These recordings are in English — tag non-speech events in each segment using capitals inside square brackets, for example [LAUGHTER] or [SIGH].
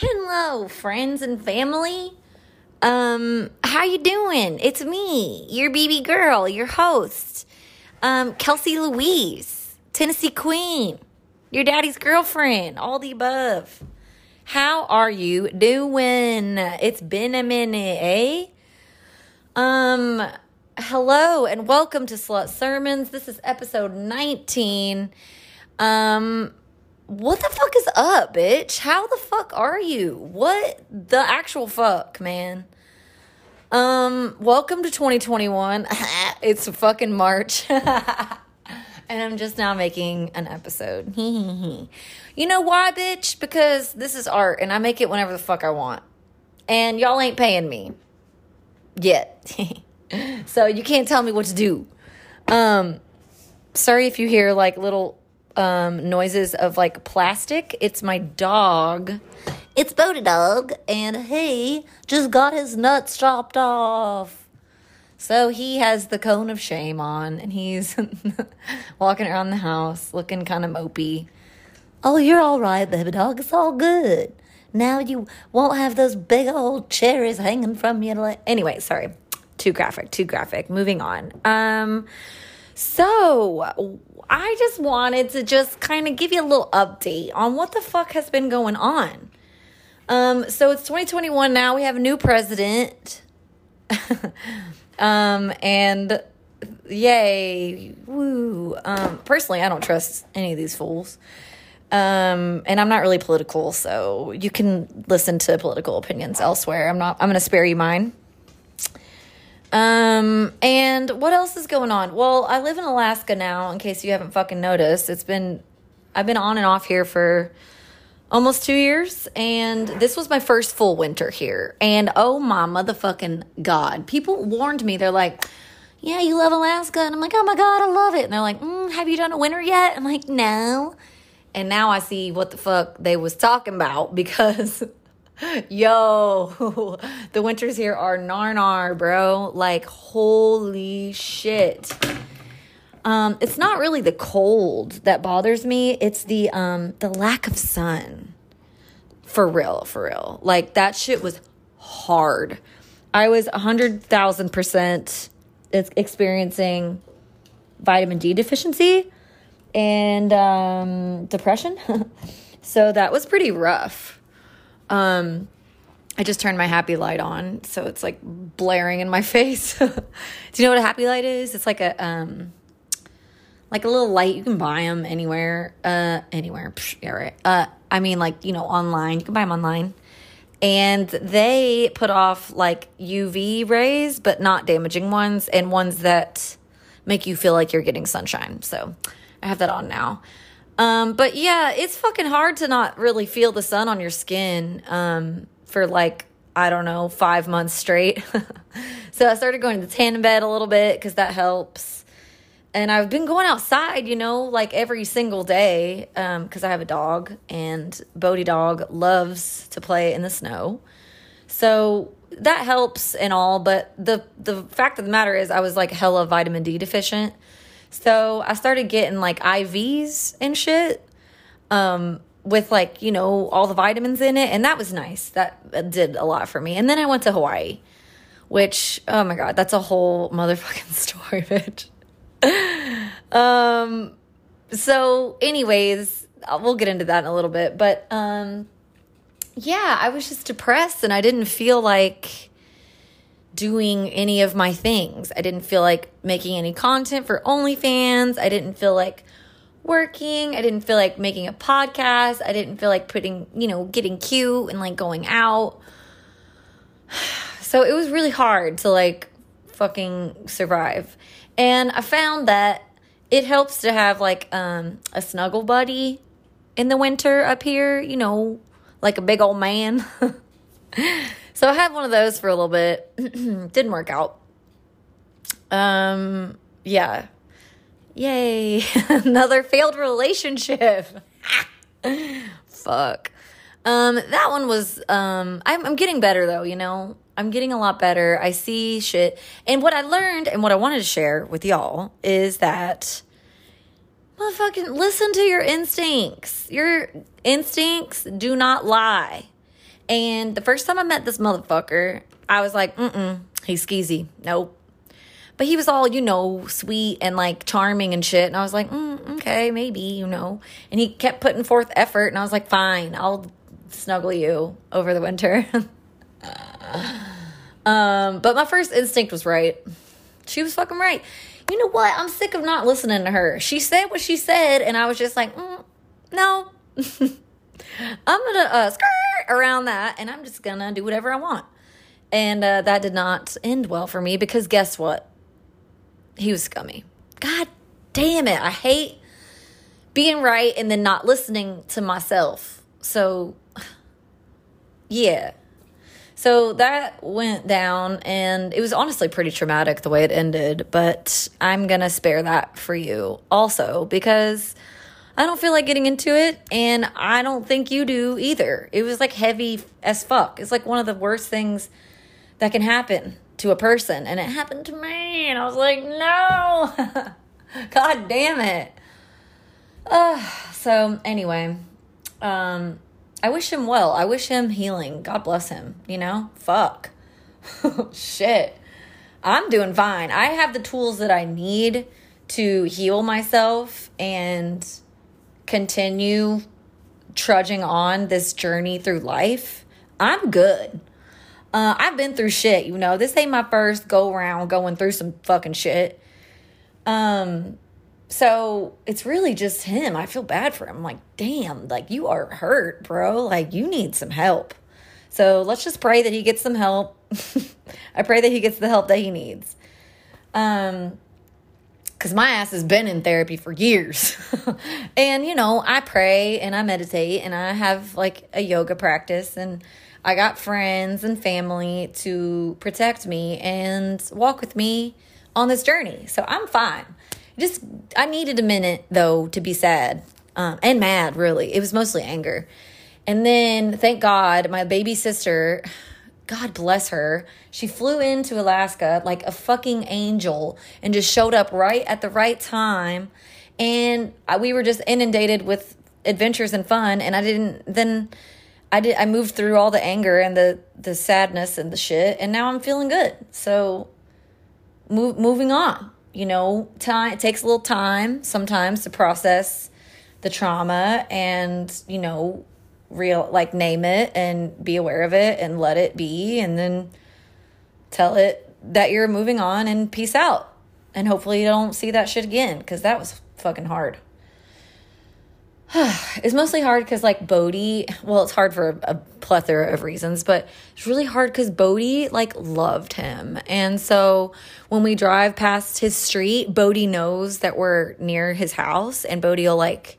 Hello, friends and family. Um, how you doing? It's me, your BB girl, your host, um, Kelsey Louise, Tennessee Queen, your daddy's girlfriend, all the above. How are you doing? It's been a minute, eh? Um, hello and welcome to Slut Sermons. This is episode 19. Um, what the fuck is up, bitch? How the fuck are you? What the actual fuck, man? Um, welcome to 2021. [LAUGHS] it's fucking March. [LAUGHS] and I'm just now making an episode. [LAUGHS] you know why, bitch? Because this is art and I make it whenever the fuck I want. And y'all ain't paying me yet. so you can't tell me what to do. Um, sorry if you hear like little um, noises of like plastic. It's my dog. It's Bodie Dog, and he just got his nuts chopped off. So he has the cone of shame on, and he's [LAUGHS] walking around the house looking kind of mopey. Oh, you're all right, baby dog. It's all good. Now you won't have those big old cherries hanging from you. Anyway, sorry, too graphic, too graphic. Moving on. Um, so I just wanted to just kind of give you a little update on what the fuck has been going on. Um, so it's 2021 now. We have a new president. [LAUGHS] um, and yay, woo. Um, personally, I don't trust any of these fools. Um, and I'm not really political, so you can listen to political opinions elsewhere. I'm not, I'm going to spare you mine. Um, and what else is going on? Well, I live in Alaska now, in case you haven't fucking noticed. It's been, I've been on and off here for almost two years, and this was my first full winter here. And oh my motherfucking God, people warned me. They're like, yeah, you love Alaska. And I'm like, oh my God, I love it. And they're like, mm, have you done a winter yet? I'm like, no. And now I see what the fuck they was talking about [LAUGHS] because Yo, [LAUGHS] the winters here are narnar, bro. Like, holy shit. Um, it's not really the cold that bothers me. It's the um the lack of sun. For real, for real. Like that shit was hard. I was a hundred thousand percent experiencing vitamin D deficiency and um, depression. [LAUGHS] so that was pretty rough. Um, I just turned my happy light on, so it's like blaring in my [LAUGHS] face. Do you know what a happy light is? It's like a um, like a little light. You can buy them anywhere, uh, anywhere. Psh, yeah, right. Uh, I mean, like you know, online. You can buy them online, and they put off like UV rays, but not damaging ones, and ones that make you feel like you're getting sunshine. So I have that on now. Um, but yeah, it's fucking hard to not really feel the sun on your skin um, for like, I don't know, five months straight. [LAUGHS] so I started going to the tan bed a little bit because that helps. And I've been going outside, you know, like every single day because um, I have a dog and Bodie dog loves to play in the snow. So that helps and all, but the the fact of the matter is I was like hella vitamin D deficient. So I started getting like IVs and shit um, with like, you know, all the vitamins in it. And that was nice. That did a lot for me. And then I went to Hawaii, which, oh my God, that's a whole motherfucking [LAUGHS] story, bitch. um, so, anyways, we'll get into that in a little bit. But um, yeah, I was just depressed and I didn't feel like doing any of my things. I didn't feel like making any content for OnlyFans. I didn't feel like working. I didn't feel like making a podcast. I didn't feel like putting, you know, getting cute and like going out. [SIGHS] So it was really hard to like fucking survive. And I found that it helps to have like um a snuggle buddy in the winter up here, you know, like a big old man. [LAUGHS] So I had one of those for a little bit. [CLEARS THROAT] Didn't work out. Um, yeah. Yay. [LAUGHS] Another failed relationship. [LAUGHS] Fuck. Um, that one was um I'm I'm getting better though, you know. I'm getting a lot better. I see shit. And what I learned and what I wanted to share with y'all is that motherfucking listen to your instincts. Your instincts do not lie. And the first time I met this motherfucker, I was like, mm mm, he's skeezy. Nope. But he was all, you know, sweet and like charming and shit. And I was like, mm, okay, maybe, you know. And he kept putting forth effort. And I was like, fine, I'll snuggle you over the winter. [LAUGHS] um, but my first instinct was right. She was fucking right. You know what? I'm sick of not listening to her. She said what she said. And I was just like, mm, no. [LAUGHS] I'm gonna uh, skirt around that and I'm just gonna do whatever I want. And uh, that did not end well for me because guess what? He was scummy. God damn it. I hate being right and then not listening to myself. So, yeah. So that went down, and it was honestly pretty traumatic the way it ended, but I'm gonna spare that for you also because I don't feel like getting into it, and I don't think you do either. It was like heavy as fuck. It's like one of the worst things that can happen to a person, and it happened to me, and I was like, no, [LAUGHS] god damn it. Uh, so anyway, um, I wish him well. I wish him healing. God bless him. You know, fuck, [LAUGHS] shit. I'm doing fine. I have the tools that I need to heal myself and continue trudging on this journey through life, I'm good. Uh, I've been through shit, you know. This ain't my first go around going through some fucking shit. Um, so it's really just him. I feel bad for him. I'm like, damn, like you are hurt, bro. Like you need some help. So let's just pray that he gets some help. [LAUGHS] I pray that he gets the help that he needs. Um, because my ass has been in therapy for years. [LAUGHS] and, you know, I pray and I meditate and I have like a yoga practice and I got friends and family to protect me and walk with me on this journey. So I'm fine. Just, I needed a minute though to be sad um, and mad, really. It was mostly anger. And then, thank God, my baby sister God bless her. She flew into Alaska like a fucking angel and just showed up right at the right time. And we were just inundated with adventures and fun. And I didn't, then I did, I moved through all the anger and the, the sadness and the shit. And now I'm feeling good. So move, moving on, you know, time, it takes a little time sometimes to process the trauma and, you know, real like name it and be aware of it and let it be and then tell it that you're moving on and peace out. And hopefully you don't see that shit again because that was fucking hard. [SIGHS] It's mostly hard because like bodhi well it's hard for a, a plethora of reasons but it's really hard because bodhi like loved him. And so when we drive past his street bodhi knows that we're near his house and bodhi will like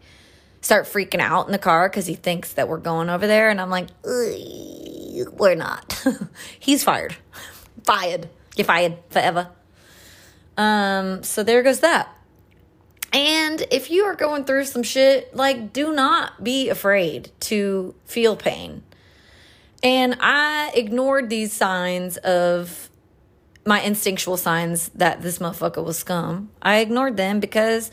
start freaking out in the car because he thinks that we're going over there. And I'm like, we're not. [LAUGHS] He's fired. fired. Get fired forever. Um, so there goes that. And if you are going through some shit, like, do not be afraid to feel pain. And I ignored these signs of my instinctual signs that this motherfucker was scum. I ignored them because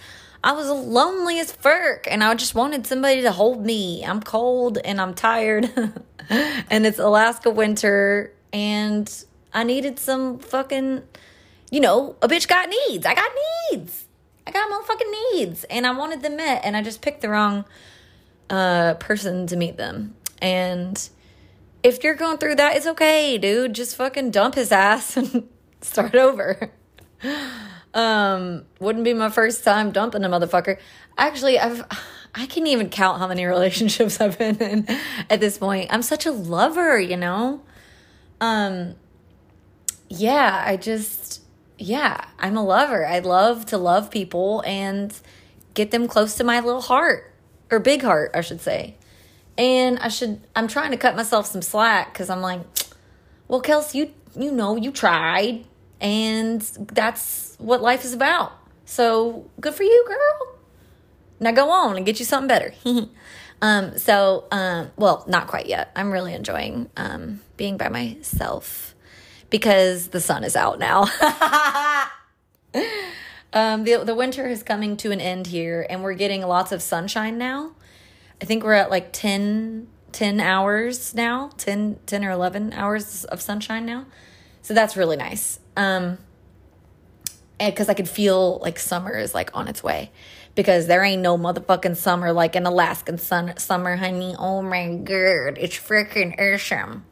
I was lonely as fuck and I just wanted somebody to hold me. I'm cold and I'm tired [LAUGHS] and it's Alaska winter and I needed some fucking, you know, a bitch got needs. I got needs. I got motherfucking needs and I wanted them met and I just picked the wrong uh, person to meet them. And if you're going through that, it's okay, dude. Just fucking dump his ass [LAUGHS] and start over. Um, wouldn't be my first time dumping a motherfucker. Actually, I've I can't even count how many [LAUGHS] relationships I've been in at this point. I'm such a lover, you know? Um yeah, I just yeah, I'm a lover. I love to love people and get them close to my little heart or big heart, I should say. And I should I'm trying to cut myself some slack cuz I'm like, well, Kelsey, you you know, you tried and that's what life is about. So good for you, girl. Now go on and get you something better. [LAUGHS] um, so, um, well, not quite yet. I'm really enjoying um, being by myself because the sun is out now. [LAUGHS] um, the, the winter is coming to an end here, and we're getting lots of sunshine now. I think we're at like 10, 10 hours now 10, 10 or 11 hours of sunshine now so that's really nice um because i could feel like summer is like on its way. Because there ain't no motherfucking summer like an alaskan sun summer honey. Oh my god it's freaking awesome.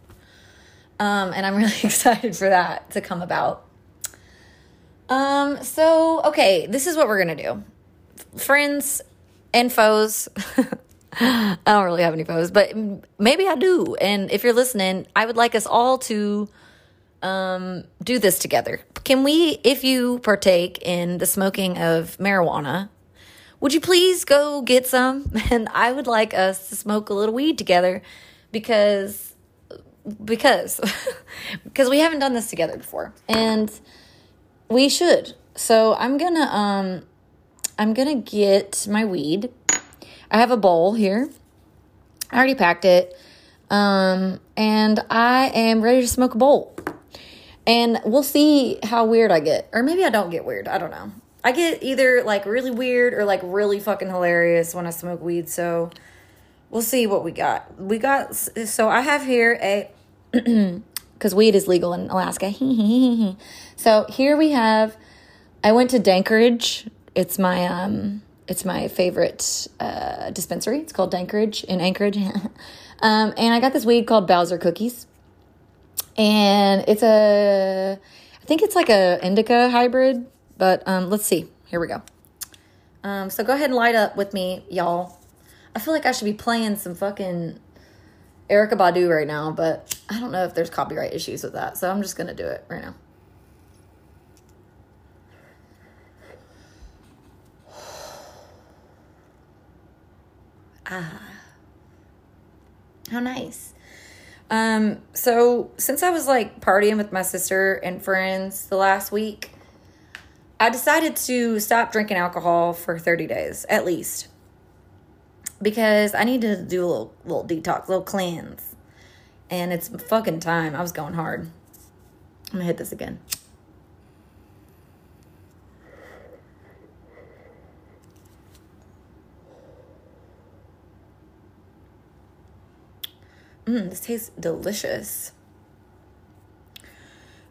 Um and i'm [LAUGHS] really excited for that to come about. Um so okay this is what we're gonna do. Friends and foes. [LAUGHS] I don't really have any foes, but maybe I do. And if you're listening, I would like us all to um, do this together. Can we, if you partake in the smoking of marijuana, would you please go get some? [LAUGHS] And I would like us to smoke a little weed together because because [LAUGHS] because we haven't done this together before and we should. So I'm gonna um I'm gonna get my weed I have a bowl here. I already packed it. Um, and I am ready to smoke a bowl. And we'll see how weird I get. Or maybe I don't get weird. I don't know. I get either like really weird or like really fucking hilarious when I smoke weed. So we'll see what we got. We got, so I have here a, [CLEARS THROAT] because weed is legal in Alaska. [LAUGHS] so here we have, I went to Dankerage. It's my, um, it's my favorite uh, dispensary. It's called Dankerage in Anchorage. [LAUGHS] um, and I got this weed called Bowser Cookies. And it's a, I think it's like a indica hybrid, but um, let's see. Here we go. Um, so go ahead and light up with me, y'all. I feel like I should be playing some fucking Erykah Badu right now, but I don't know if there's copyright issues with that. So I'm just to do it right now. Ah. How nice. Um, so since I was like partying with my sister and friends the last week, I decided to stop drinking alcohol for 30 days at least. Because I need to do a little little detox, a little cleanse. And it's fucking time. I was going hard. I'm gonna hit this again. Mmm, this tastes delicious.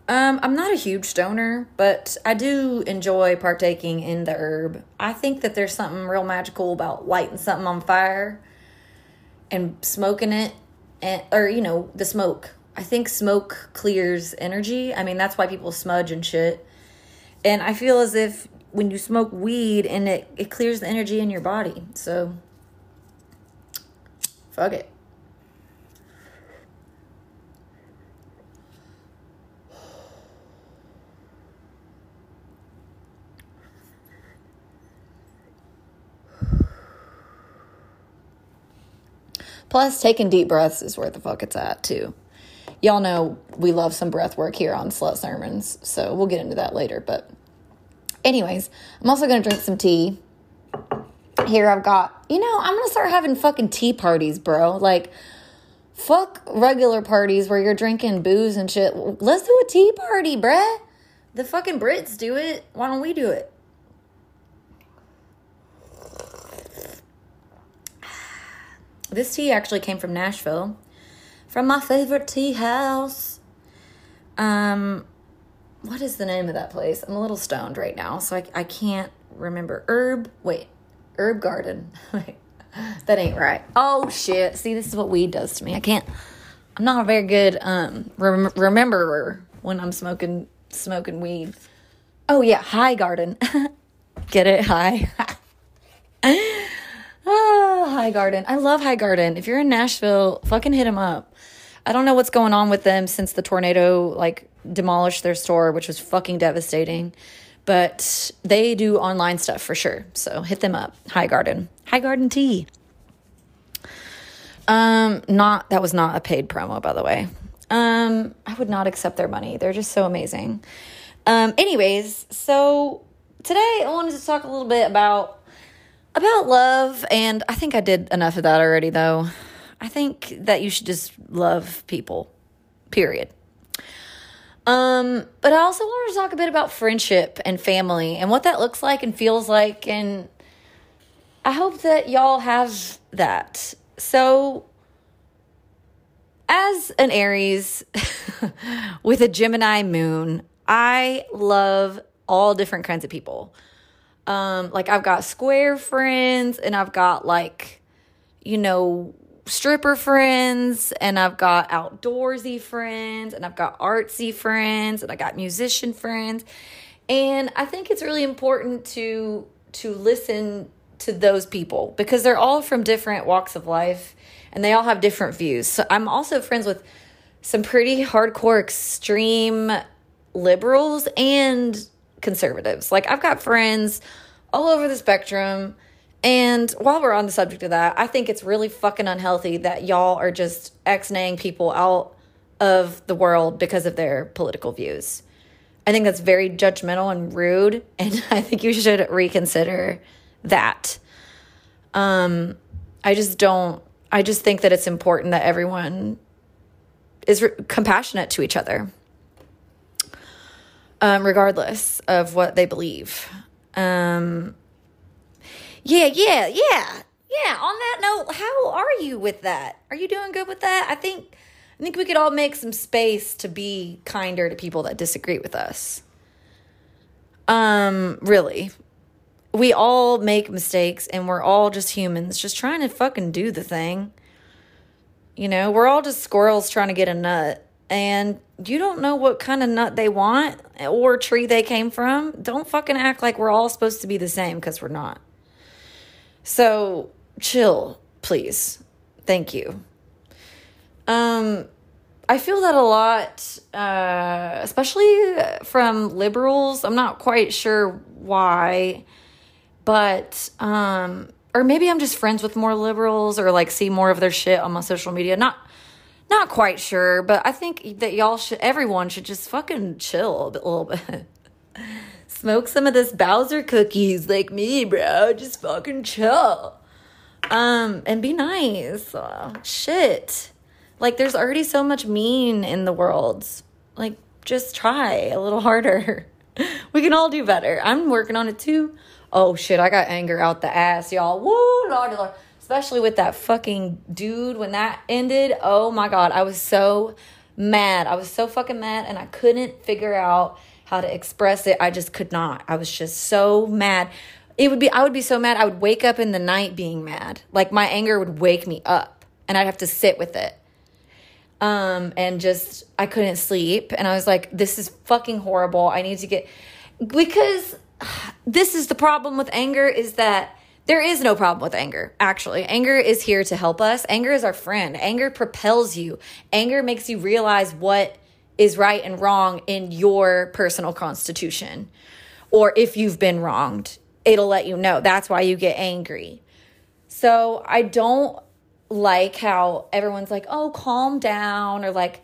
Um, I'm not a huge stoner, but I do enjoy partaking in the herb. I think that there's something real magical about lighting something on fire and smoking it and or you know, the smoke. I think smoke clears energy. I mean, that's why people smudge and shit. And I feel as if when you smoke weed and it, it clears the energy in your body. So fuck it. Plus, taking deep breaths is where the fuck it's at, too. Y'all know we love some breath work here on Slut Sermons, so we'll get into that later. But, anyways, I'm also going to drink some tea. Here I've got, you know, I'm going to start having fucking tea parties, bro. Like, fuck regular parties where you're drinking booze and shit. Let's do a tea party, bruh. The fucking Brits do it. Why don't we do it? This tea actually came from Nashville, from my favorite tea house. Um, what is the name of that place? I'm a little stoned right now, so I, I can't remember. Herb, wait, Herb Garden. [LAUGHS] that ain't right. Oh shit! See, this is what weed does to me. I can't. I'm not a very good um rem- rememberer when I'm smoking smoking weed. Oh yeah, High Garden. [LAUGHS] Get it? High. [LAUGHS] High Garden. I love High Garden. If you're in Nashville, fucking hit them up. I don't know what's going on with them since the tornado like demolished their store, which was fucking devastating. But they do online stuff for sure. So hit them up. High Garden. High Garden Tea. Um, not that was not a paid promo, by the way. Um, I would not accept their money. They're just so amazing. Um, anyways, so today I wanted to talk a little bit about about love, and I think I did enough of that already, though. I think that you should just love people, period. Um, but I also wanted to talk a bit about friendship and family and what that looks like and feels like. And I hope that y'all have that. So, as an Aries [LAUGHS] with a Gemini moon, I love all different kinds of people. Um, like I've got square friends and I've got like, you know, stripper friends and I've got outdoorsy friends and I've got artsy friends and I got musician friends. And I think it's really important to to listen to those people because they're all from different walks of life and they all have different views. So I'm also friends with some pretty hardcore extreme liberals and conservatives. Like I've got friends all over the spectrum. And while we're on the subject of that, I think it's really fucking unhealthy that y'all are just ex-naying people out of the world because of their political views. I think that's very judgmental and rude, [LAUGHS] and I think you should reconsider that. Um, I just don't. I just think that it's important that everyone is re- compassionate to each other, um, regardless of what they believe. Um, yeah, yeah, yeah, yeah. On that note, how are you with that? Are you doing good with that? I think I think we could all make some space to be kinder to people that disagree with us. Um, really. We all make mistakes and we're all just humans just trying to fucking do the thing. You know, we're all just squirrels trying to get a nut and you don't know what kind of nut they want or tree they came from. Don't fucking act like we're all supposed to be the same because we're not. So chill, please. Thank you. Um, I feel that a lot, uh, especially from liberals. I'm not quite sure why, but um, or maybe I'm just friends with more liberals or like see more of their shit on my social media. Not not quite sure, but I think that y'all should everyone should just fucking chill a, little bit. [LAUGHS] Smoke some of this Bowser cookies like me, bro. Just fucking chill. Um and be nice. Uh, shit. Like there's already so much mean in the world. Like just try a little harder. [LAUGHS] we can all do better. I'm working on it too. Oh shit, I got anger out the ass, y'all. Woo, lordy, lord. Especially with that fucking dude when that ended. Oh my god, I was so mad. I was so fucking mad and I couldn't figure out how to express it. I just could not. I was just so mad. It would be I would be so mad. I would wake up in the night being mad. Like my anger would wake me up and I'd have to sit with it um, and just I couldn't sleep. And I was like, this is fucking horrible. I need to get because this is the problem with anger is that there is no problem with anger, actually. Anger is here to help us. Anger is our friend. Anger propels you. Anger makes you realize what is right and wrong in your personal constitution. Or if you've been wronged, it'll let you know. That's why you get angry. So I don't like how everyone's like, "Oh, calm down," or like,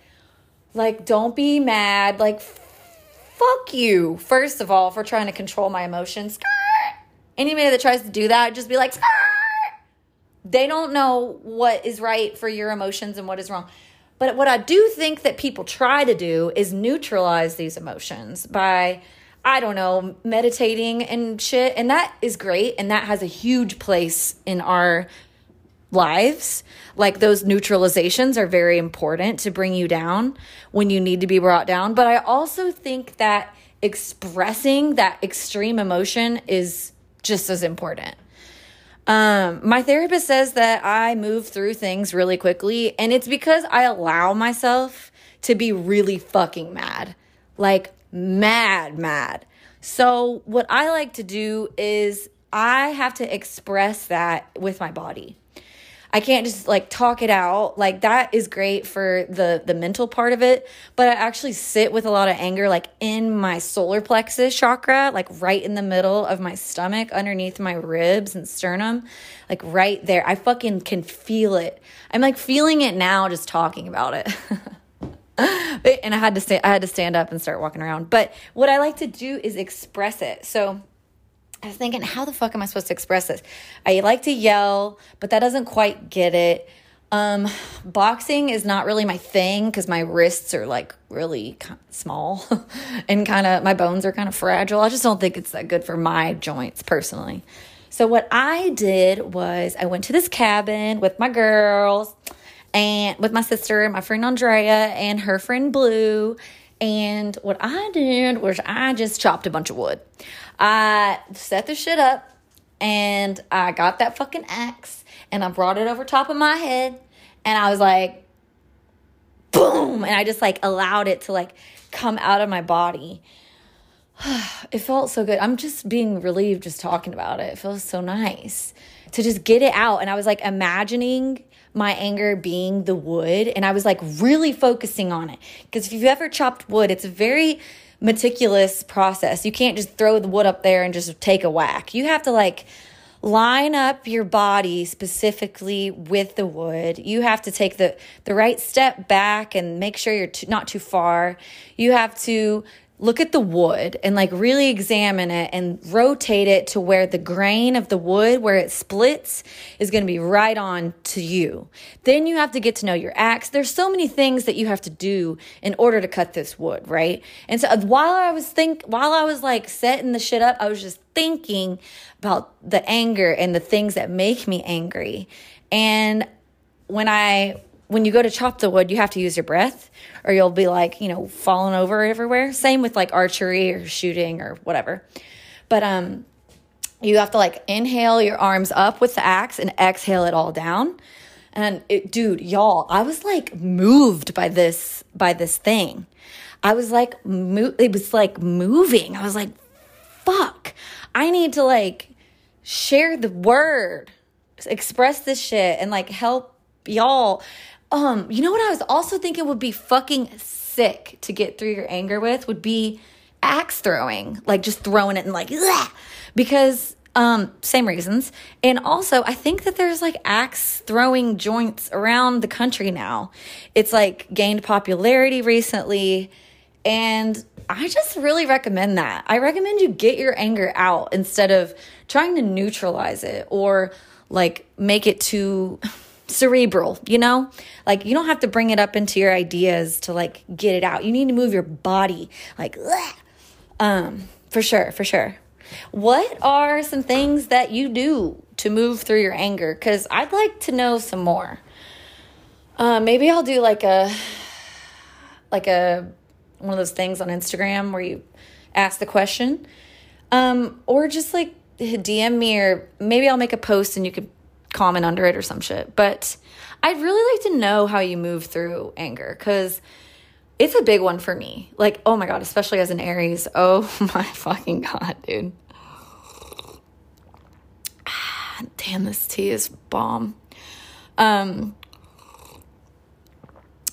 like don't be mad. Like, fuck you. First of all, for trying to control my emotions. Anybody that tries to do that, just be like, ah! they don't know what is right for your emotions and what is wrong. But what I do think that people try to do is neutralize these emotions by, I don't know, meditating and shit. And that is great. And that has a huge place in our lives. Like those neutralizations are very important to bring you down when you need to be brought down. But I also think that expressing that extreme emotion is just as important. Um, my therapist says that I move through things really quickly, and it's because I allow myself to be really fucking mad. Like, mad, mad. So, what I like to do is I have to express that with my body. I can't just like talk it out. Like that is great for the the mental part of it, but I actually sit with a lot of anger like in my solar plexus chakra, like right in the middle of my stomach, underneath my ribs and sternum, like right there. I fucking can feel it. I'm like feeling it now just talking about it. [LAUGHS] and I had to stay I had to stand up and start walking around. But what I like to do is express it. So I was thinking, how the fuck am I supposed to express this? I like to yell, but that doesn't quite get it. Um, boxing is not really my thing because my wrists are like really small [LAUGHS] and kind of my bones are kind of fragile. I just don't think it's that good for my joints personally. So, what I did was I went to this cabin with my girls and with my sister and my friend Andrea and her friend Blue. And what I did was I just chopped a bunch of wood. I set the shit up and I got that fucking axe and I brought it over top of my head and I was like, boom. And I just like allowed it to like come out of my body. [SIGHS] it felt so good. I'm just being relieved just talking about it. It feels so nice to just get it out. And I was like imagining my anger being the wood and I was like really focusing on it. Because if you've ever chopped wood, it's very meticulous process. You can't just throw the wood up there and just take a whack. You have to like line up your body specifically with the wood. You have to take the the right step back and make sure you're not too far. You have to look at the wood and like really examine it and rotate it to where the grain of the wood where it splits is going to be right on to you. Then you have to get to know your axe. There's so many things that you have to do in order to cut this wood right? And so uh, while i was think while i was like setting the shit up i was just thinking about the anger and the things that make me angry. And when i when you go to chop the wood, you have to use your breath or you'll be like, you know, falling over everywhere. Same with like archery or shooting or whatever. But um you have to like inhale your arms up with the axe and exhale it all down. And it, dude, y'all, I was like moved by this by this thing. I was like mo- it was like moving. I was like, fuck. I need to like share the word, express this shit and like help y'all um, you know what I was also thinking would be fucking sick to get through your anger with would be axe throwing, like just throwing it and like, because um, same reasons. And also, I think that there's like axe throwing joints around the country now. It's like gained popularity recently. And I just really recommend that. I recommend you get your anger out instead of trying to neutralize it or like make it too [LAUGHS] cerebral, you know? Like you don't have to bring it up into your ideas to like get it out. You need to move your body like um for sure, for sure. What are some things that you do to move through your anger cuz I'd like to know some more. Uh, maybe I'll do like a like a one of those things on Instagram where you ask the question. Um, or just like DM me or maybe I'll make a post and you could comment under it or some shit. But I'd really like to know how you move through anger because it's a big one for me. Like, oh my God, especially as an Aries. [LAUGHS] Oh my fucking God, dude. [SIGHS] Damn, this tea is bomb. Um,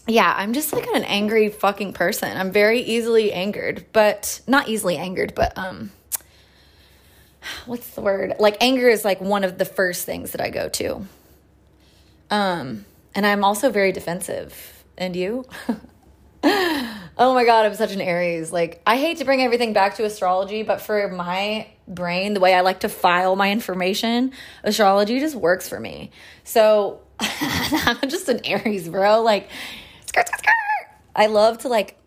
yeah, I'm just like an angry fucking person. I'm very easily angered, but not easily angered, but um [SIGHS] what's the word? Like anger is like one of the first things that I go to. Um, and I'm also very defensive. And you? [LAUGHS] oh my god, I'm such an Aries. Like I hate to bring everything back to astrology, but for my brain, the way I like to file my information, astrology just works for me. So [LAUGHS] I'm just an Aries, bro. Like skirt, skirt, skirt. I love to like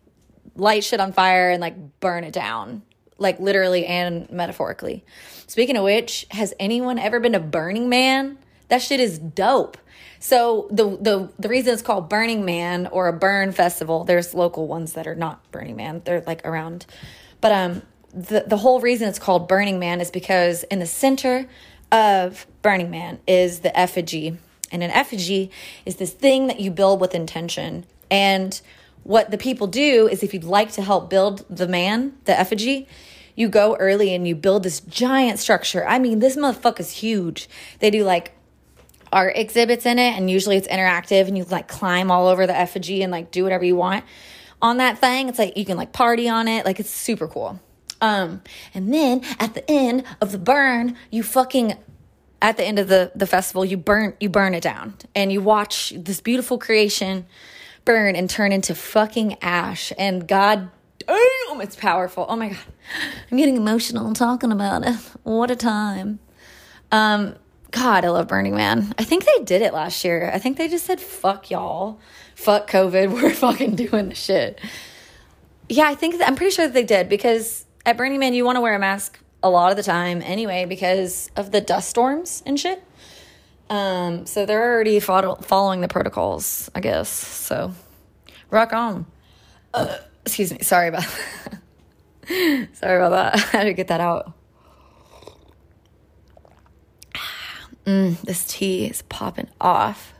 light shit on fire and like burn it down like literally and metaphorically. Speaking of which, has anyone ever been to Burning Man? That shit is dope. So the the the reason it's called Burning Man or a burn festival, there's local ones that are not Burning Man. They're like around. But um the the whole reason it's called Burning Man is because in the center of Burning Man is the effigy. And an effigy is this thing that you build with intention. And what the people do is if you'd like to help build the man, the effigy, you go early and you build this giant structure. I mean, this motherfucker's huge. They do like art exhibits in it, and usually it's interactive, and you like climb all over the effigy and like do whatever you want on that thing. It's like you can like party on it. Like it's super cool. Um, and then at the end of the burn, you fucking at the end of the the festival, you burn you burn it down, and you watch this beautiful creation burn and turn into fucking ash. And God damn, it's powerful. Oh my God. I'm getting emotional talking about it. What a time. Um, God, I love Burning Man. I think they did it last year. I think they just said, fuck y'all. Fuck COVID. [LAUGHS] We're fucking doing the shit. Yeah, I think that, I'm pretty sure that they did because at Burning Man, you want to wear a mask a lot of the time anyway because of the dust storms and shit. Um, so they're already fo- following the protocols, I guess. So rock on. Uh, excuse me. Sorry about [LAUGHS] Sorry about that. [LAUGHS] Had to get that out. [SIGHS] Mm, this tea is popping off.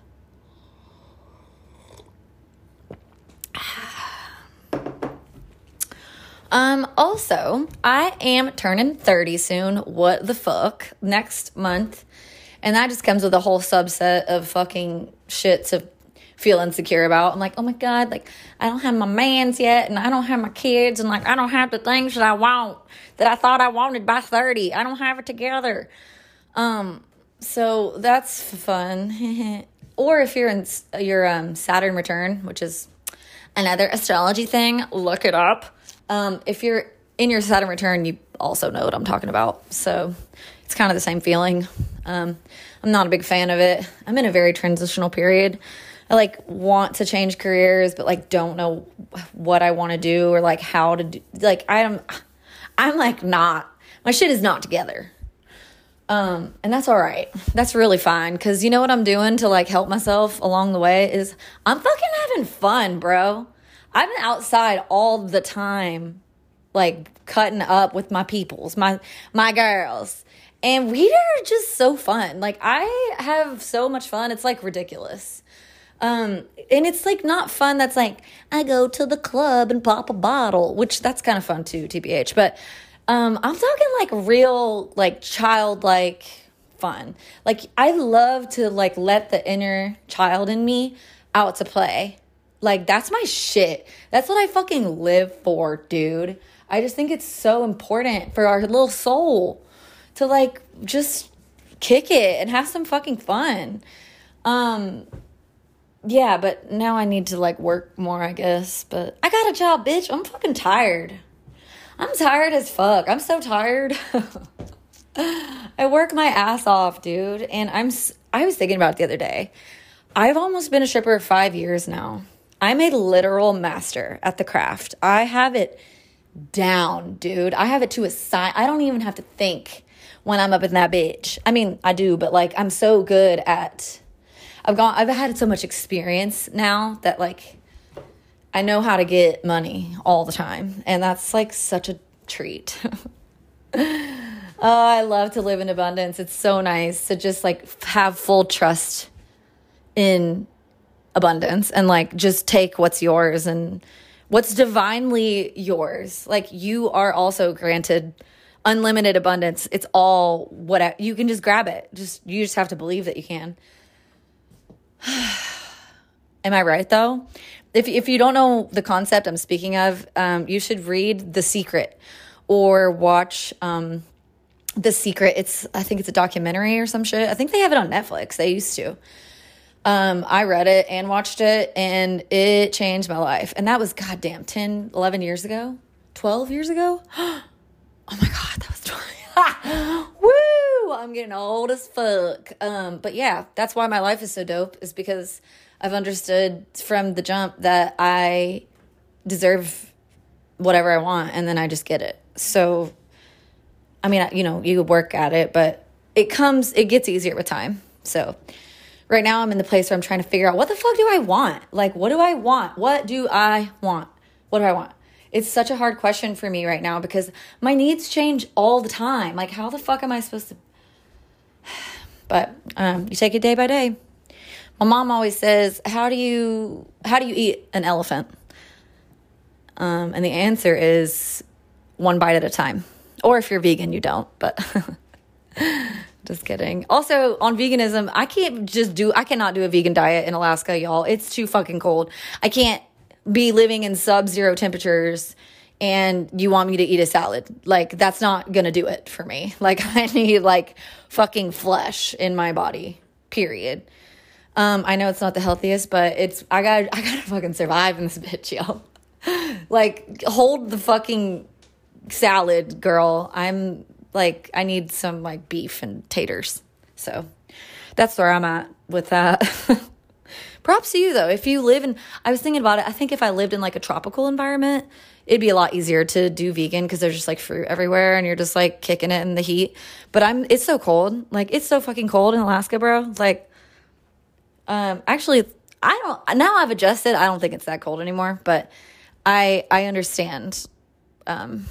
[SIGHS] Um, also, I am turning 30 soon. What the fuck? Next month. And that just comes with a whole subset of fucking shit to feel insecure about. I'm like, oh my God, like I don't have my mans yet and I don't have my kids and like I don't have the things that I want that I thought I wanted by 30. I don't have it together. Um, so that's fun. [LAUGHS] or if you're in your um, Saturn return, which is another astrology thing, look it up. Um, if you're in your Saturn return, you also know what I'm talking about. So it's kind of the same feeling. Um, I'm not a big fan of it. I'm in a very transitional period. I like want to change careers, but like don't know what I want to do or like how to do. Like I'm, I'm like not. My shit is not together. Um, and that's all right. That's really fine. Cause you know what I'm doing to like help myself along the way is I'm fucking having fun, bro. I'm outside all the time, like cutting up with my peoples, my, my girls. And we are just so fun. Like I have so much fun. It's like ridiculous. Um, and it's like not fun. That's like, I go to the club and pop a bottle, which that's kind of fun too, TBH. But um, I'm talking like real, like childlike fun. Like I love to like let the inner child in me out to play. Like that's my shit. That's what I fucking live for, dude. I just think it's so important for our little soul to like just kick it and have some fucking fun. Um yeah, but now I need to like work more, I guess. But I got a job, bitch. I'm fucking tired. I'm tired as fuck. I'm so tired. [LAUGHS] I work my ass off, dude, and I'm I was thinking about the other day. I've almost been a stripper 5 years now. I'm a literal master at the craft. I have it down, dude. I have it to a sign. I don't even have to think when I'm up in that bitch. I mean, I do, but like I'm so good at I've gone I've had so much experience now that like I know how to get money all the time, and that's like such a treat. [LAUGHS] oh, I love to live in abundance. It's so nice to just like have full trust in abundance and like just take what's yours and what's divinely yours. Like you are also granted unlimited abundance. It's all what you can just grab it. Just you just have to believe that you can. [SIGHS] Am I right though? if if you don't know the concept I'm speaking of, um, you should read The Secret or watch um, The Secret. It's I think it's a documentary or some shit. I think they have it on Netflix. They used to. Um, I read it and watched it and it changed my life. And that was goddamn 10, 11 years ago, 12 years ago. [GASPS] Oh my God, that was [LAUGHS] 20. [LAUGHS] Woo! I'm getting old as fuck. Um, but yeah, that's why my life is so dope is because I've understood from the jump that I deserve whatever I want and then I just get it. So, I mean, you know, you work at it, but it comes, it gets easier with time. So, right now I'm in the place where I'm trying to figure out what the fuck do I want? Like, what do I want? What do I want? What do I want? It's such a hard question for me right now because my needs change all the time. Like, how the fuck am I supposed to? But um, you take it day by day. My mom always says, "How do you how do you eat an elephant?" Um, and the answer is one bite at a time. Or if you're vegan, you don't. But [LAUGHS] just kidding. Also, on veganism, I can't just do. I cannot do a vegan diet in Alaska, y'all. It's too fucking cold. I can't be living in sub-zero temperatures and you want me to eat a salad. Like that's not going to do it for me. [LAUGHS] Like I need like fucking flesh in my body. Period. Um, I know it's not the healthiest, but it's I got [LAUGHS] I gotta fucking survive in this bitch, yo. [LAUGHS] like hold the fucking salad, girl. I'm like I need some like beef and taters. So that's where I'm at with that. Props to you though. If you live in, I was thinking about it. I think if I lived in like a tropical environment, it'd be a lot easier to do vegan because there's just like fruit everywhere and you're just like kicking it in the heat. But I'm, it's so cold. Like it's so fucking cold in Alaska, bro. Like, um, actually, I don't, now I've adjusted. I don't think it's that cold anymore, but I, I understand. Um,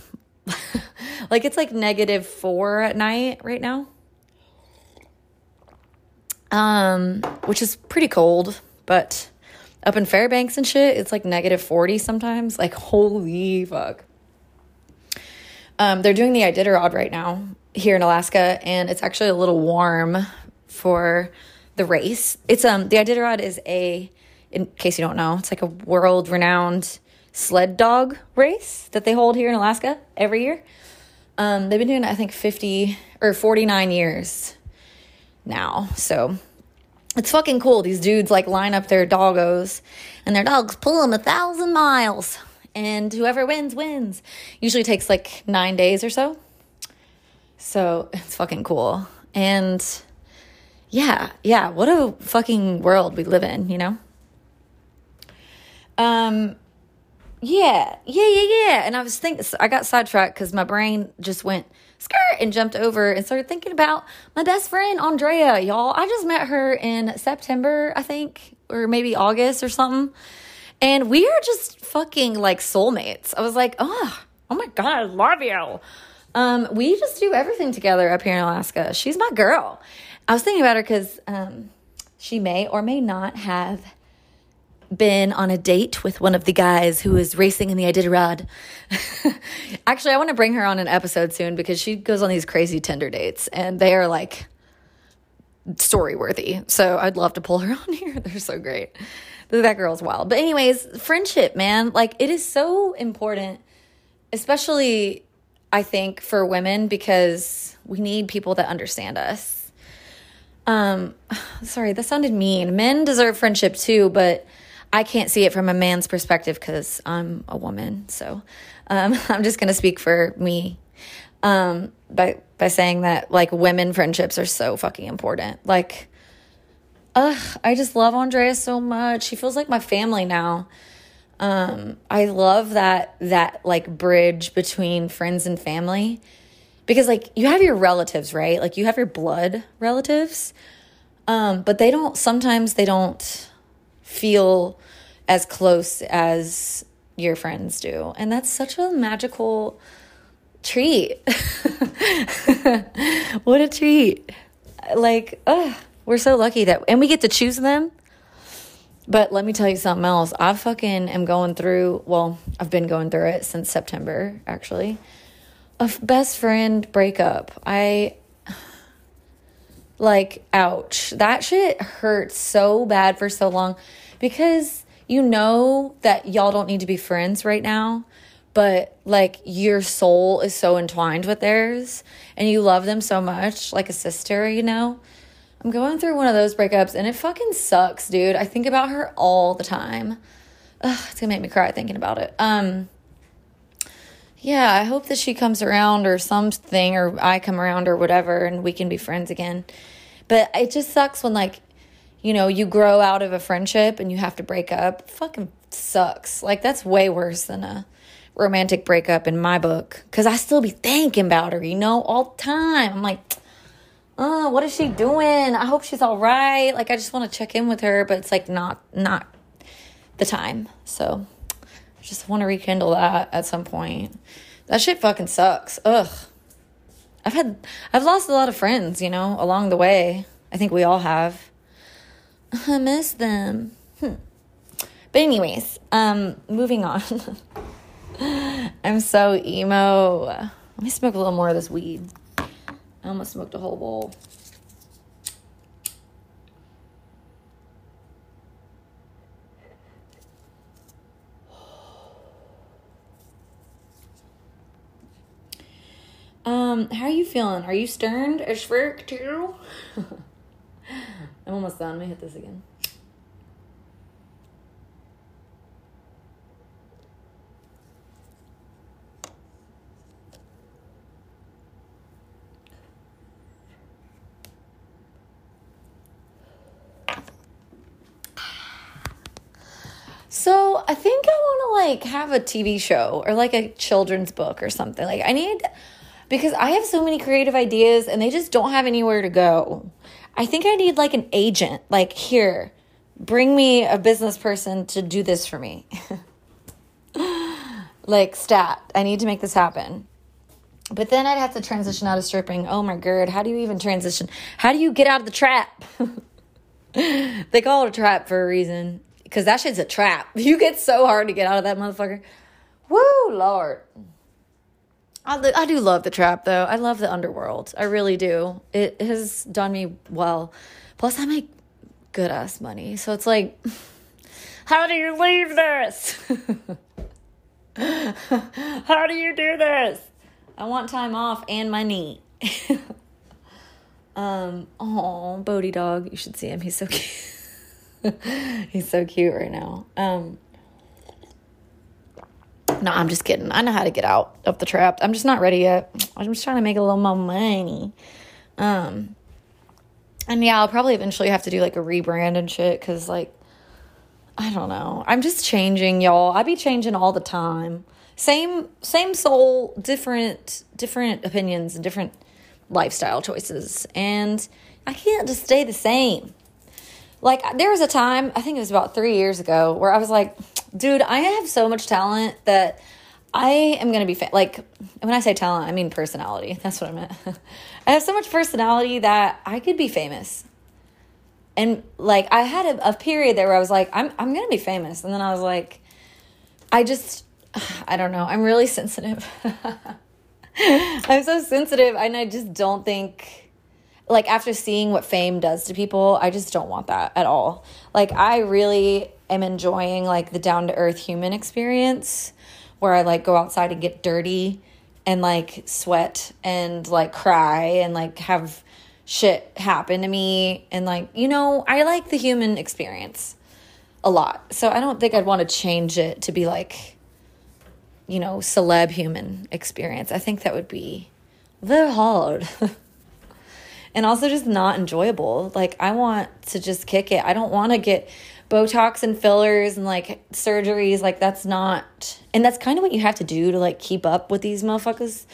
[LAUGHS] like it's like negative four at night right now. Um, which is pretty cold, but up in Fairbanks and shit, it's like negative 40 sometimes. Like, holy fuck. Um, they're doing the Iditarod right now here in Alaska, and it's actually a little warm for the race. It's um the Iditarod is a, in case you don't know, it's like a world renowned sled dog race that they hold here in Alaska every year. Um, they've been doing it, I think, 50 or 49 years now. So it's fucking cool. These dudes like line up their doggos and their dogs pull them a thousand miles. And whoever wins, wins. Usually takes like nine days or so. So it's fucking cool. And yeah, yeah, what a fucking world we live in, you know? Um, yeah, yeah, yeah, yeah. And I was thinking, I got sidetracked because my brain just went skirt and jumped over and started thinking about my best friend, Andrea, y'all. I just met her in September, I think, or maybe August or something. And we are just fucking like soulmates. I was like, oh, oh my God, I love you. Um, we just do everything together up here in Alaska. She's my girl. I was thinking about her because um, she may or may not have been on a date with one of the guys who is racing in the Iditarod. [LAUGHS] Actually, I want to bring her on an episode soon because she goes on these crazy Tinder dates and they are like story worthy. So I'd love to pull her [LAUGHS] on here. They're so great. That girl's wild. But, anyways, friendship, man, like it is so important, especially I think for women because we need people that understand us. Um, [SIGHS] sorry, that sounded mean. Men deserve friendship too, but I can't see it from a man's perspective because I'm a woman. So um, [LAUGHS] I'm just going to speak for me um, by by saying that like women friendships are so fucking important. Like, ugh, I just love Andrea so much. She feels like my family now. Um, I love that that like bridge between friends and family because like you have your relatives, right? Like you have your blood relatives, um, but they don't. Sometimes they don't feel as close as your friends do. And that's such a magical treat. [LAUGHS] what a treat. Like, ugh, we're so lucky that, and we get to choose them. But let me tell you something else. I fucking am going through, well, I've been going through it since September, actually. A best friend breakup. I, like, ouch. That shit hurts so bad for so long because you know that y'all don't need to be friends right now, but like your soul is so entwined with theirs and you love them so much, like a sister, you know? I'm going through one of those breakups and it fucking sucks, dude. I think about her all the time. Ugh, it's gonna make me cry thinking about it. Um, yeah, I hope that she comes around or something, or I come around or whatever, and we can be friends again. But it just sucks when like you know, you grow out of a friendship and you have to break up, fucking sucks. Like that's way worse than a romantic breakup in my book cuz I still be thinking about her, you know, all the time. I'm like, "Oh, what is she doing? I hope she's all right." Like I just want to check in with her, but it's like not not the time. So, just want to rekindle that at some point. That shit fucking sucks. Ugh. I've had I've lost a lot of friends, you know, along the way. I think we all have. I miss them. Hmm. But anyways, um, moving on. [LAUGHS] I'm so emo. Let me smoke a little more of this weed. I almost smoked a whole bowl. Um, how are you feeling? Are you sterned as frick too? [LAUGHS] I'm almost done. Let me hit this again. So I think I want to like have a TV show or like a children's book or something. Like I need because I have so many creative ideas and they just don't have anywhere to go. I think I need like an agent. Like here, bring me a business person to do this for me. [LAUGHS] like stat, I need to make this happen. But then I'd have to transition out of stripping. Oh my god, how do you even transition? How do you get out of the trap? [LAUGHS] they call it a trap for a reason. Because that shit's a trap. [LAUGHS] You get so hard to get out of that motherfucker. Woo, Lord. I, I do love the trap though. I love the underworld. I really do. It has done me well. Plus, I make good ass money. So it's like, [LAUGHS] how do you leave this? [LAUGHS] how do you do this? I want time off and money. [LAUGHS] um, oh, Bodie dog. You should see him. He's so cute. He's so cute right now. Um, no, I'm just kidding. I know how to get out of the trap. I'm just not ready yet. I'm just trying to make a little more money. Um, and yeah, I'll probably eventually have to do like a rebrand and shit because, like, I don't know. I'm just changing, y'all. I be changing all the time same same soul different different opinions and different lifestyle choices and i can't just stay the same like there was a time i think it was about three years ago where i was like dude i have so much talent that i am gonna be fa- like when i say talent i mean personality [LAUGHS] that's what i meant [LAUGHS] i have so much personality that i could be famous and like i had a, a period there where i was like i'm, I'm gonna be famous and then i was like i just [SIGHS] I don't know. I'm really [LAUGHS] sensitive. I'm so sensitive, and I just don't think, like, after seeing what fame does to people, I just don't want that at all. Like, I really am enjoying, like, the down to earth human experience where I, like, go outside and get dirty and, like, sweat and, like, cry and, like, have shit happen to me. And, like, you know, I like the human experience a lot. So I don't think I'd want to change it to be like, you know, celeb human experience. I think that would be very hard. [LAUGHS] and also just not enjoyable. Like I want to just kick it. I don't want to get Botox and fillers and like surgeries. Like that's not and that's kind of what you have to do to like keep up with these motherfuckers.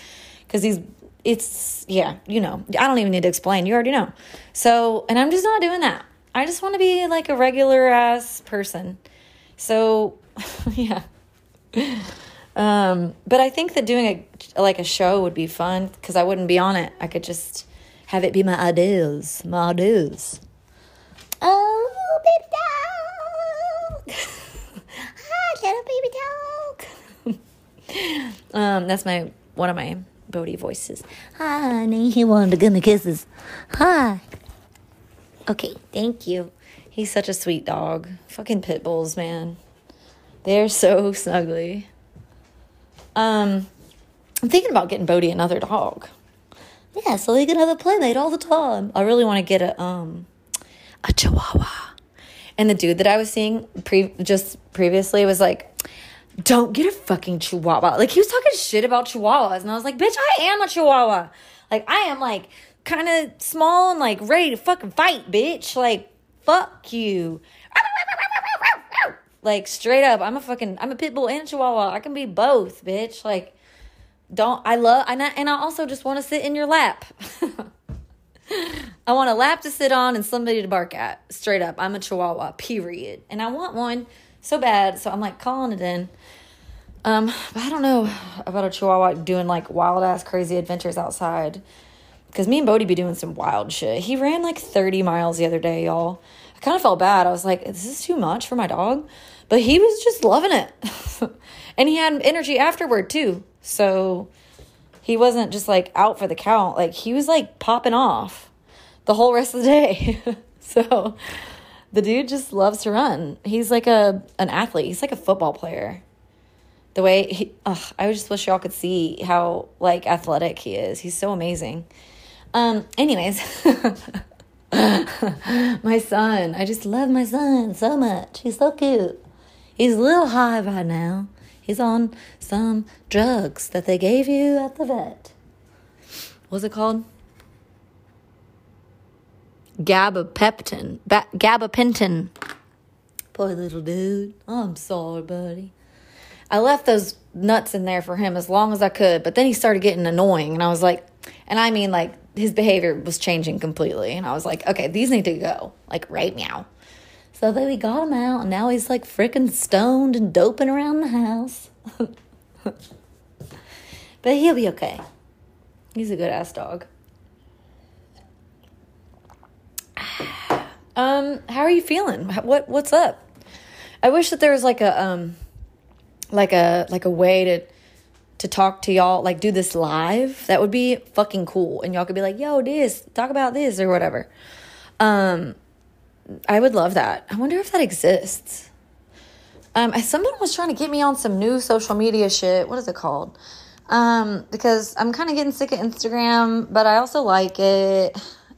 Cause these it's yeah, you know. I don't even need to explain. You already know. So and I'm just not doing that. I just want to be like a regular ass person. So [LAUGHS] yeah. Um, but I think that doing a like a show would be fun because I wouldn't be on it. I could just have it be my ideas, my ideas. Oh, baby! Hi, little baby dog. [LAUGHS] um, that's my one of my Bodie voices. Hi, honey. He wanted to give me kisses. Hi. Okay, thank you. He's such a sweet dog. Fucking pit bulls, man. They're so snuggly. Um, I'm thinking about getting Bodie another dog. Yeah, so they can have a playmate all the time. I really want to get a um a Chihuahua. And the dude that I was seeing pre just previously was like, "Don't get a fucking Chihuahua." Like he was talking shit about Chihuahuas, and I was like, "Bitch, I am a Chihuahua. Like I am like kind of small and like ready to fucking fight, bitch. Like fuck you." Like straight up, I'm a fucking I'm a pit bull and a chihuahua. I can be both, bitch. Like don't I love and I, and I also just want to sit in your lap. [LAUGHS] I want a lap to sit on and somebody to bark at. Straight up, I'm a chihuahua. Period. And I want one so bad, so I'm like calling it in. Um, but I don't know about a chihuahua doing like wild ass crazy adventures outside. Cause me and Bodie be doing some wild shit. He ran like 30 miles the other day, y'all. I kind of felt bad. I was like, "This is too much for my dog?" But he was just loving it. [LAUGHS] and he had energy afterward too. So he wasn't just like out for the count. Like he was like popping off the whole rest of the day. [LAUGHS] so the dude just loves to run. He's like a an athlete. He's like a football player. The way he, ugh, I just wish y'all could see how like athletic he is. He's so amazing. Um, anyways, [LAUGHS] my son. I just love my son so much. He's so cute. He's a little high right now. He's on some drugs that they gave you at the vet. What's it called? Gabapentin. Ba- gabapentin. Poor little dude. I'm sorry, buddy. I left those nuts in there for him as long as I could, but then he started getting annoying, and I was like, and I mean, like, his behavior was changing completely, and I was like, okay, these need to go, like, right now. So then we got him out, and now he's like freaking stoned and doping around the house. [LAUGHS] but he'll be okay. He's a good ass dog. Um, how are you feeling? What what's up? I wish that there was like a um like a like a way to to talk to y'all like do this live. That would be fucking cool. And y'all could be like, "Yo, this, talk about this or whatever." Um I would love that. I wonder if that exists. Um, someone was trying to get me on some new social media shit. What is it called? Um, because I'm kind of getting sick of Instagram, but I also like it.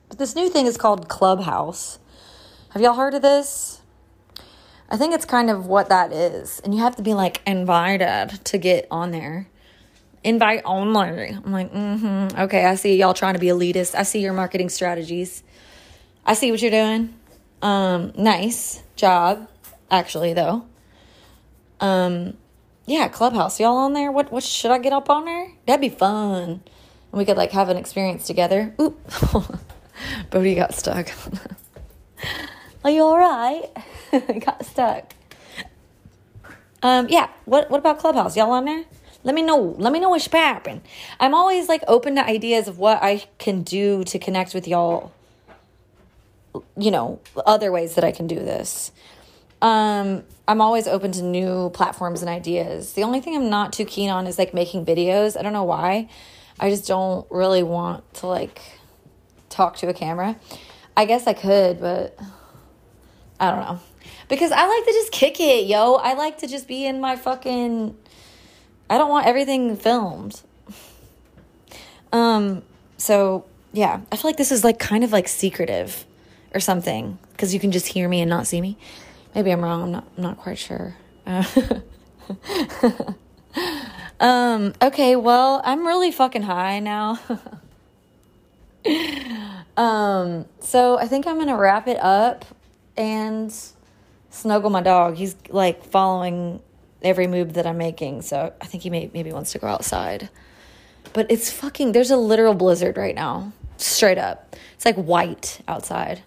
But this new thing is called Clubhouse. Have y'all heard of this? I think it's kind of what that is. And you have to be like invited to get on there. Invite only. I'm like, mm-hmm. Okay, I see y'all trying to be elitist. I see your marketing strategies. I see what you're doing. Um, nice job, actually, though. Um, yeah, Clubhouse. Y'all on there? What what should I get up on there? That'd be fun. And we could like have an experience together. Oop. [LAUGHS] [LAUGHS] Bodie got stuck. [LAUGHS] Are you alright? [LAUGHS] got stuck. Um, yeah, what what about Clubhouse? Y'all on there? Let me know. Let me know what what's popping. I'm always like open to ideas of what I can do to connect with y'all you know, other ways that I can do this. Um, I'm always open to new platforms and ideas. The only thing I'm not too keen on is like making videos. I don't know why. I just don't really want to like talk to a camera. I guess I could, but I don't know. Because I like to just kick it, yo. I like to just be in my fucking I don't want everything filmed. Um so yeah, I feel like this is like kind of like secretive or something because you can just hear me and not see me. Maybe I'm wrong. I'm not. I'm not quite sure. Uh, [LAUGHS] um. Okay. Well, I'm really fucking high now. [LAUGHS] um. So I think I'm gonna wrap it up and snuggle my dog. He's like following every move that I'm making. So I think he may maybe wants to go outside. But it's fucking. There's a literal blizzard right now. Straight up. It's like white outside.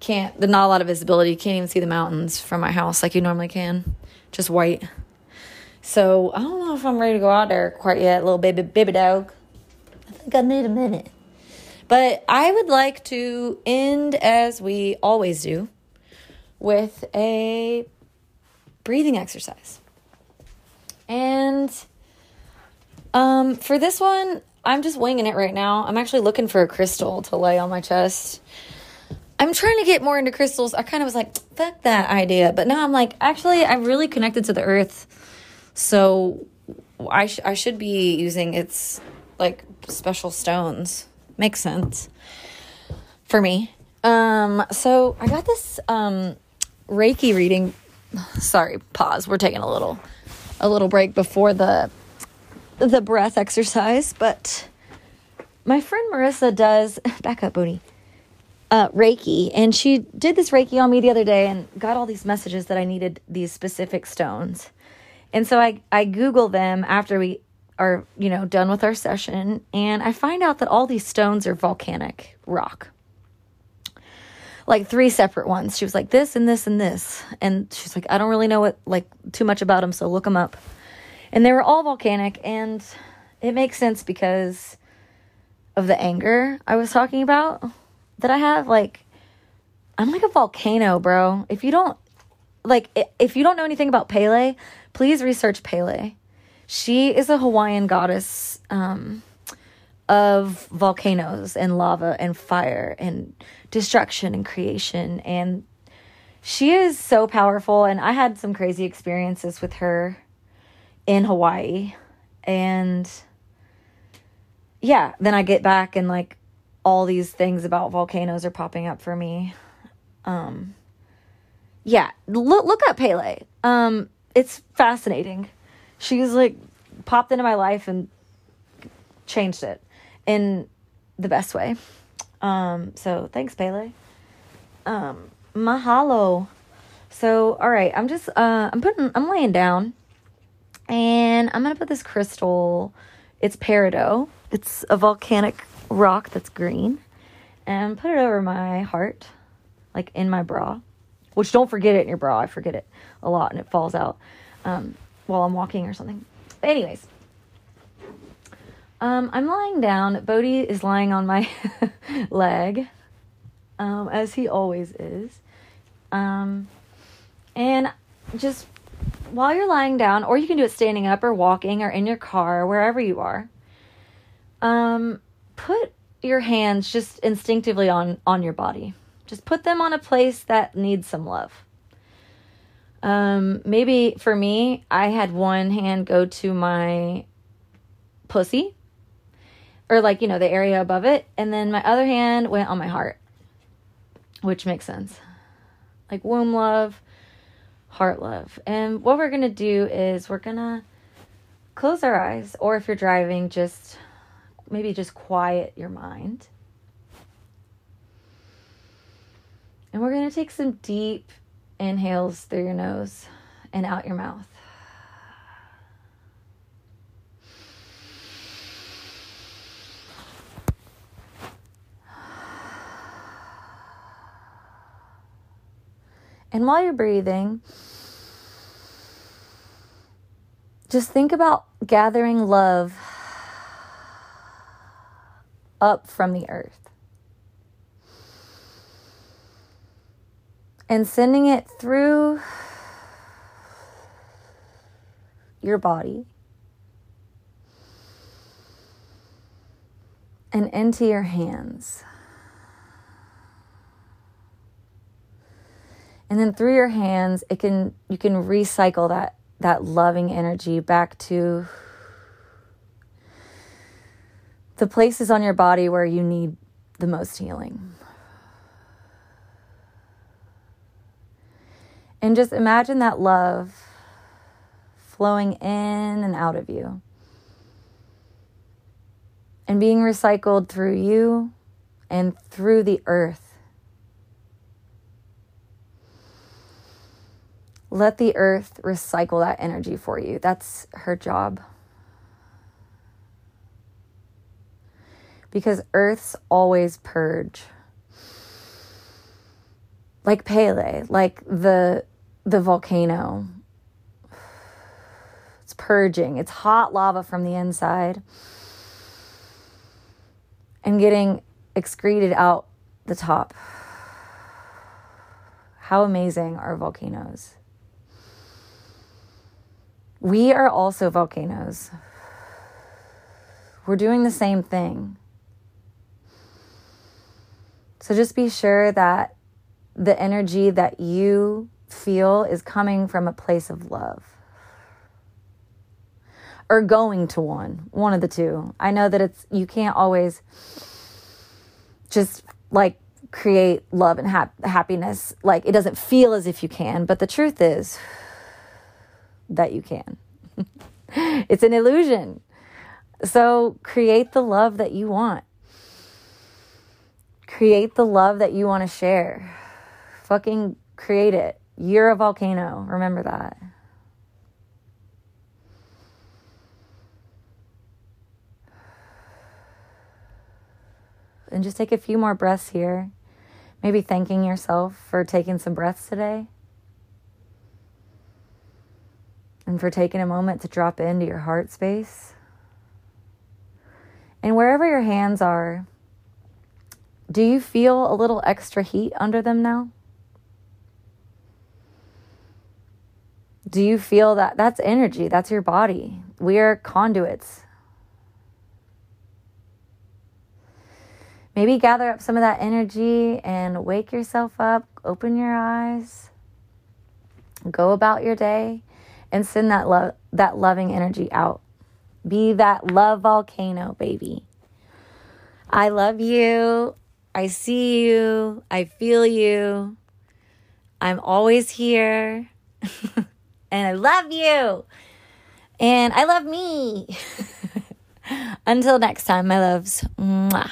Can't, there's not a lot of visibility. You can't even see the mountains from my house like you normally can. Just white. So I don't know if I'm ready to go out there quite yet, little baby baby dog. I think I need a minute. But I would like to end as we always do with a breathing exercise. And um, for this one, I'm just winging it right now. I'm actually looking for a crystal to lay on my chest. I'm trying to get more into crystals. I kind of was like, fuck that idea. But now I'm like, actually, I'm really connected to the earth. So I, sh- I should be using its like special stones. Makes sense for me. Um, so I got this um, Reiki reading. Sorry, pause. We're taking a little a little break before the the breath exercise, but my friend Marissa does [LAUGHS] back up, Booty. Uh, Reiki, and she did this Reiki on me the other day and got all these messages that I needed these specific stones. And so I I Google them after we are, you know, done with our session, and I find out that all these stones are volcanic rock. Like three separate ones. She was like this and this and this. And she's like I don't really know what like too much about them, so look them up and they were all volcanic and it makes sense because of the anger I was talking about that I have like I'm like a volcano, bro. If you don't like if you don't know anything about Pele, please research Pele. She is a Hawaiian goddess um, of volcanoes and lava and fire and destruction and creation and she is so powerful and I had some crazy experiences with her in Hawaii. And yeah, then I get back and like all these things about volcanoes are popping up for me. Um yeah, look look up Pele. Um it's fascinating. She's like popped into my life and changed it in the best way. Um so thanks Pele. Um mahalo So, all right, I'm just uh I'm putting I'm laying down and I'm going to put this crystal it's peridot. It's a volcanic rock that's green and put it over my heart like in my bra. Which don't forget it in your bra. I forget it a lot and it falls out um, while I'm walking or something. But anyways, um, I'm lying down. Bodhi is lying on my [LAUGHS] leg, um, as he always is. Um, and just while you're lying down, or you can do it standing up or walking or in your car, wherever you are, um, put your hands just instinctively on on your body. Just put them on a place that needs some love. Um, maybe for me, I had one hand go to my pussy or like, you know, the area above it, and then my other hand went on my heart, which makes sense. Like womb love, heart love. And what we're going to do is we're going to close our eyes, or if you're driving, just maybe just quiet your mind. And we're going to take some deep inhales through your nose and out your mouth. And while you're breathing, just think about gathering love up from the earth and sending it through your body and into your hands. and then through your hands it can you can recycle that that loving energy back to the places on your body where you need the most healing and just imagine that love flowing in and out of you and being recycled through you and through the earth Let the earth recycle that energy for you. That's her job. Because earths always purge. Like Pele, like the the volcano. It's purging. It's hot lava from the inside and getting excreted out the top. How amazing are volcanoes? We are also volcanoes. We're doing the same thing. So just be sure that the energy that you feel is coming from a place of love or going to one, one of the two. I know that it's, you can't always just like create love and hap- happiness. Like it doesn't feel as if you can, but the truth is, that you can. [LAUGHS] it's an illusion. So create the love that you want. Create the love that you want to share. Fucking create it. You're a volcano. Remember that. And just take a few more breaths here. Maybe thanking yourself for taking some breaths today. and for taking a moment to drop into your heart space. And wherever your hands are, do you feel a little extra heat under them now? Do you feel that? That's energy, that's your body. We are conduits. Maybe gather up some of that energy and wake yourself up, open your eyes, go about your day and send that love that loving energy out. Be that love volcano, baby. I love you. I see you. I feel you. I'm always here. [LAUGHS] and I love you. And I love me. [LAUGHS] Until next time, my loves. Mwah.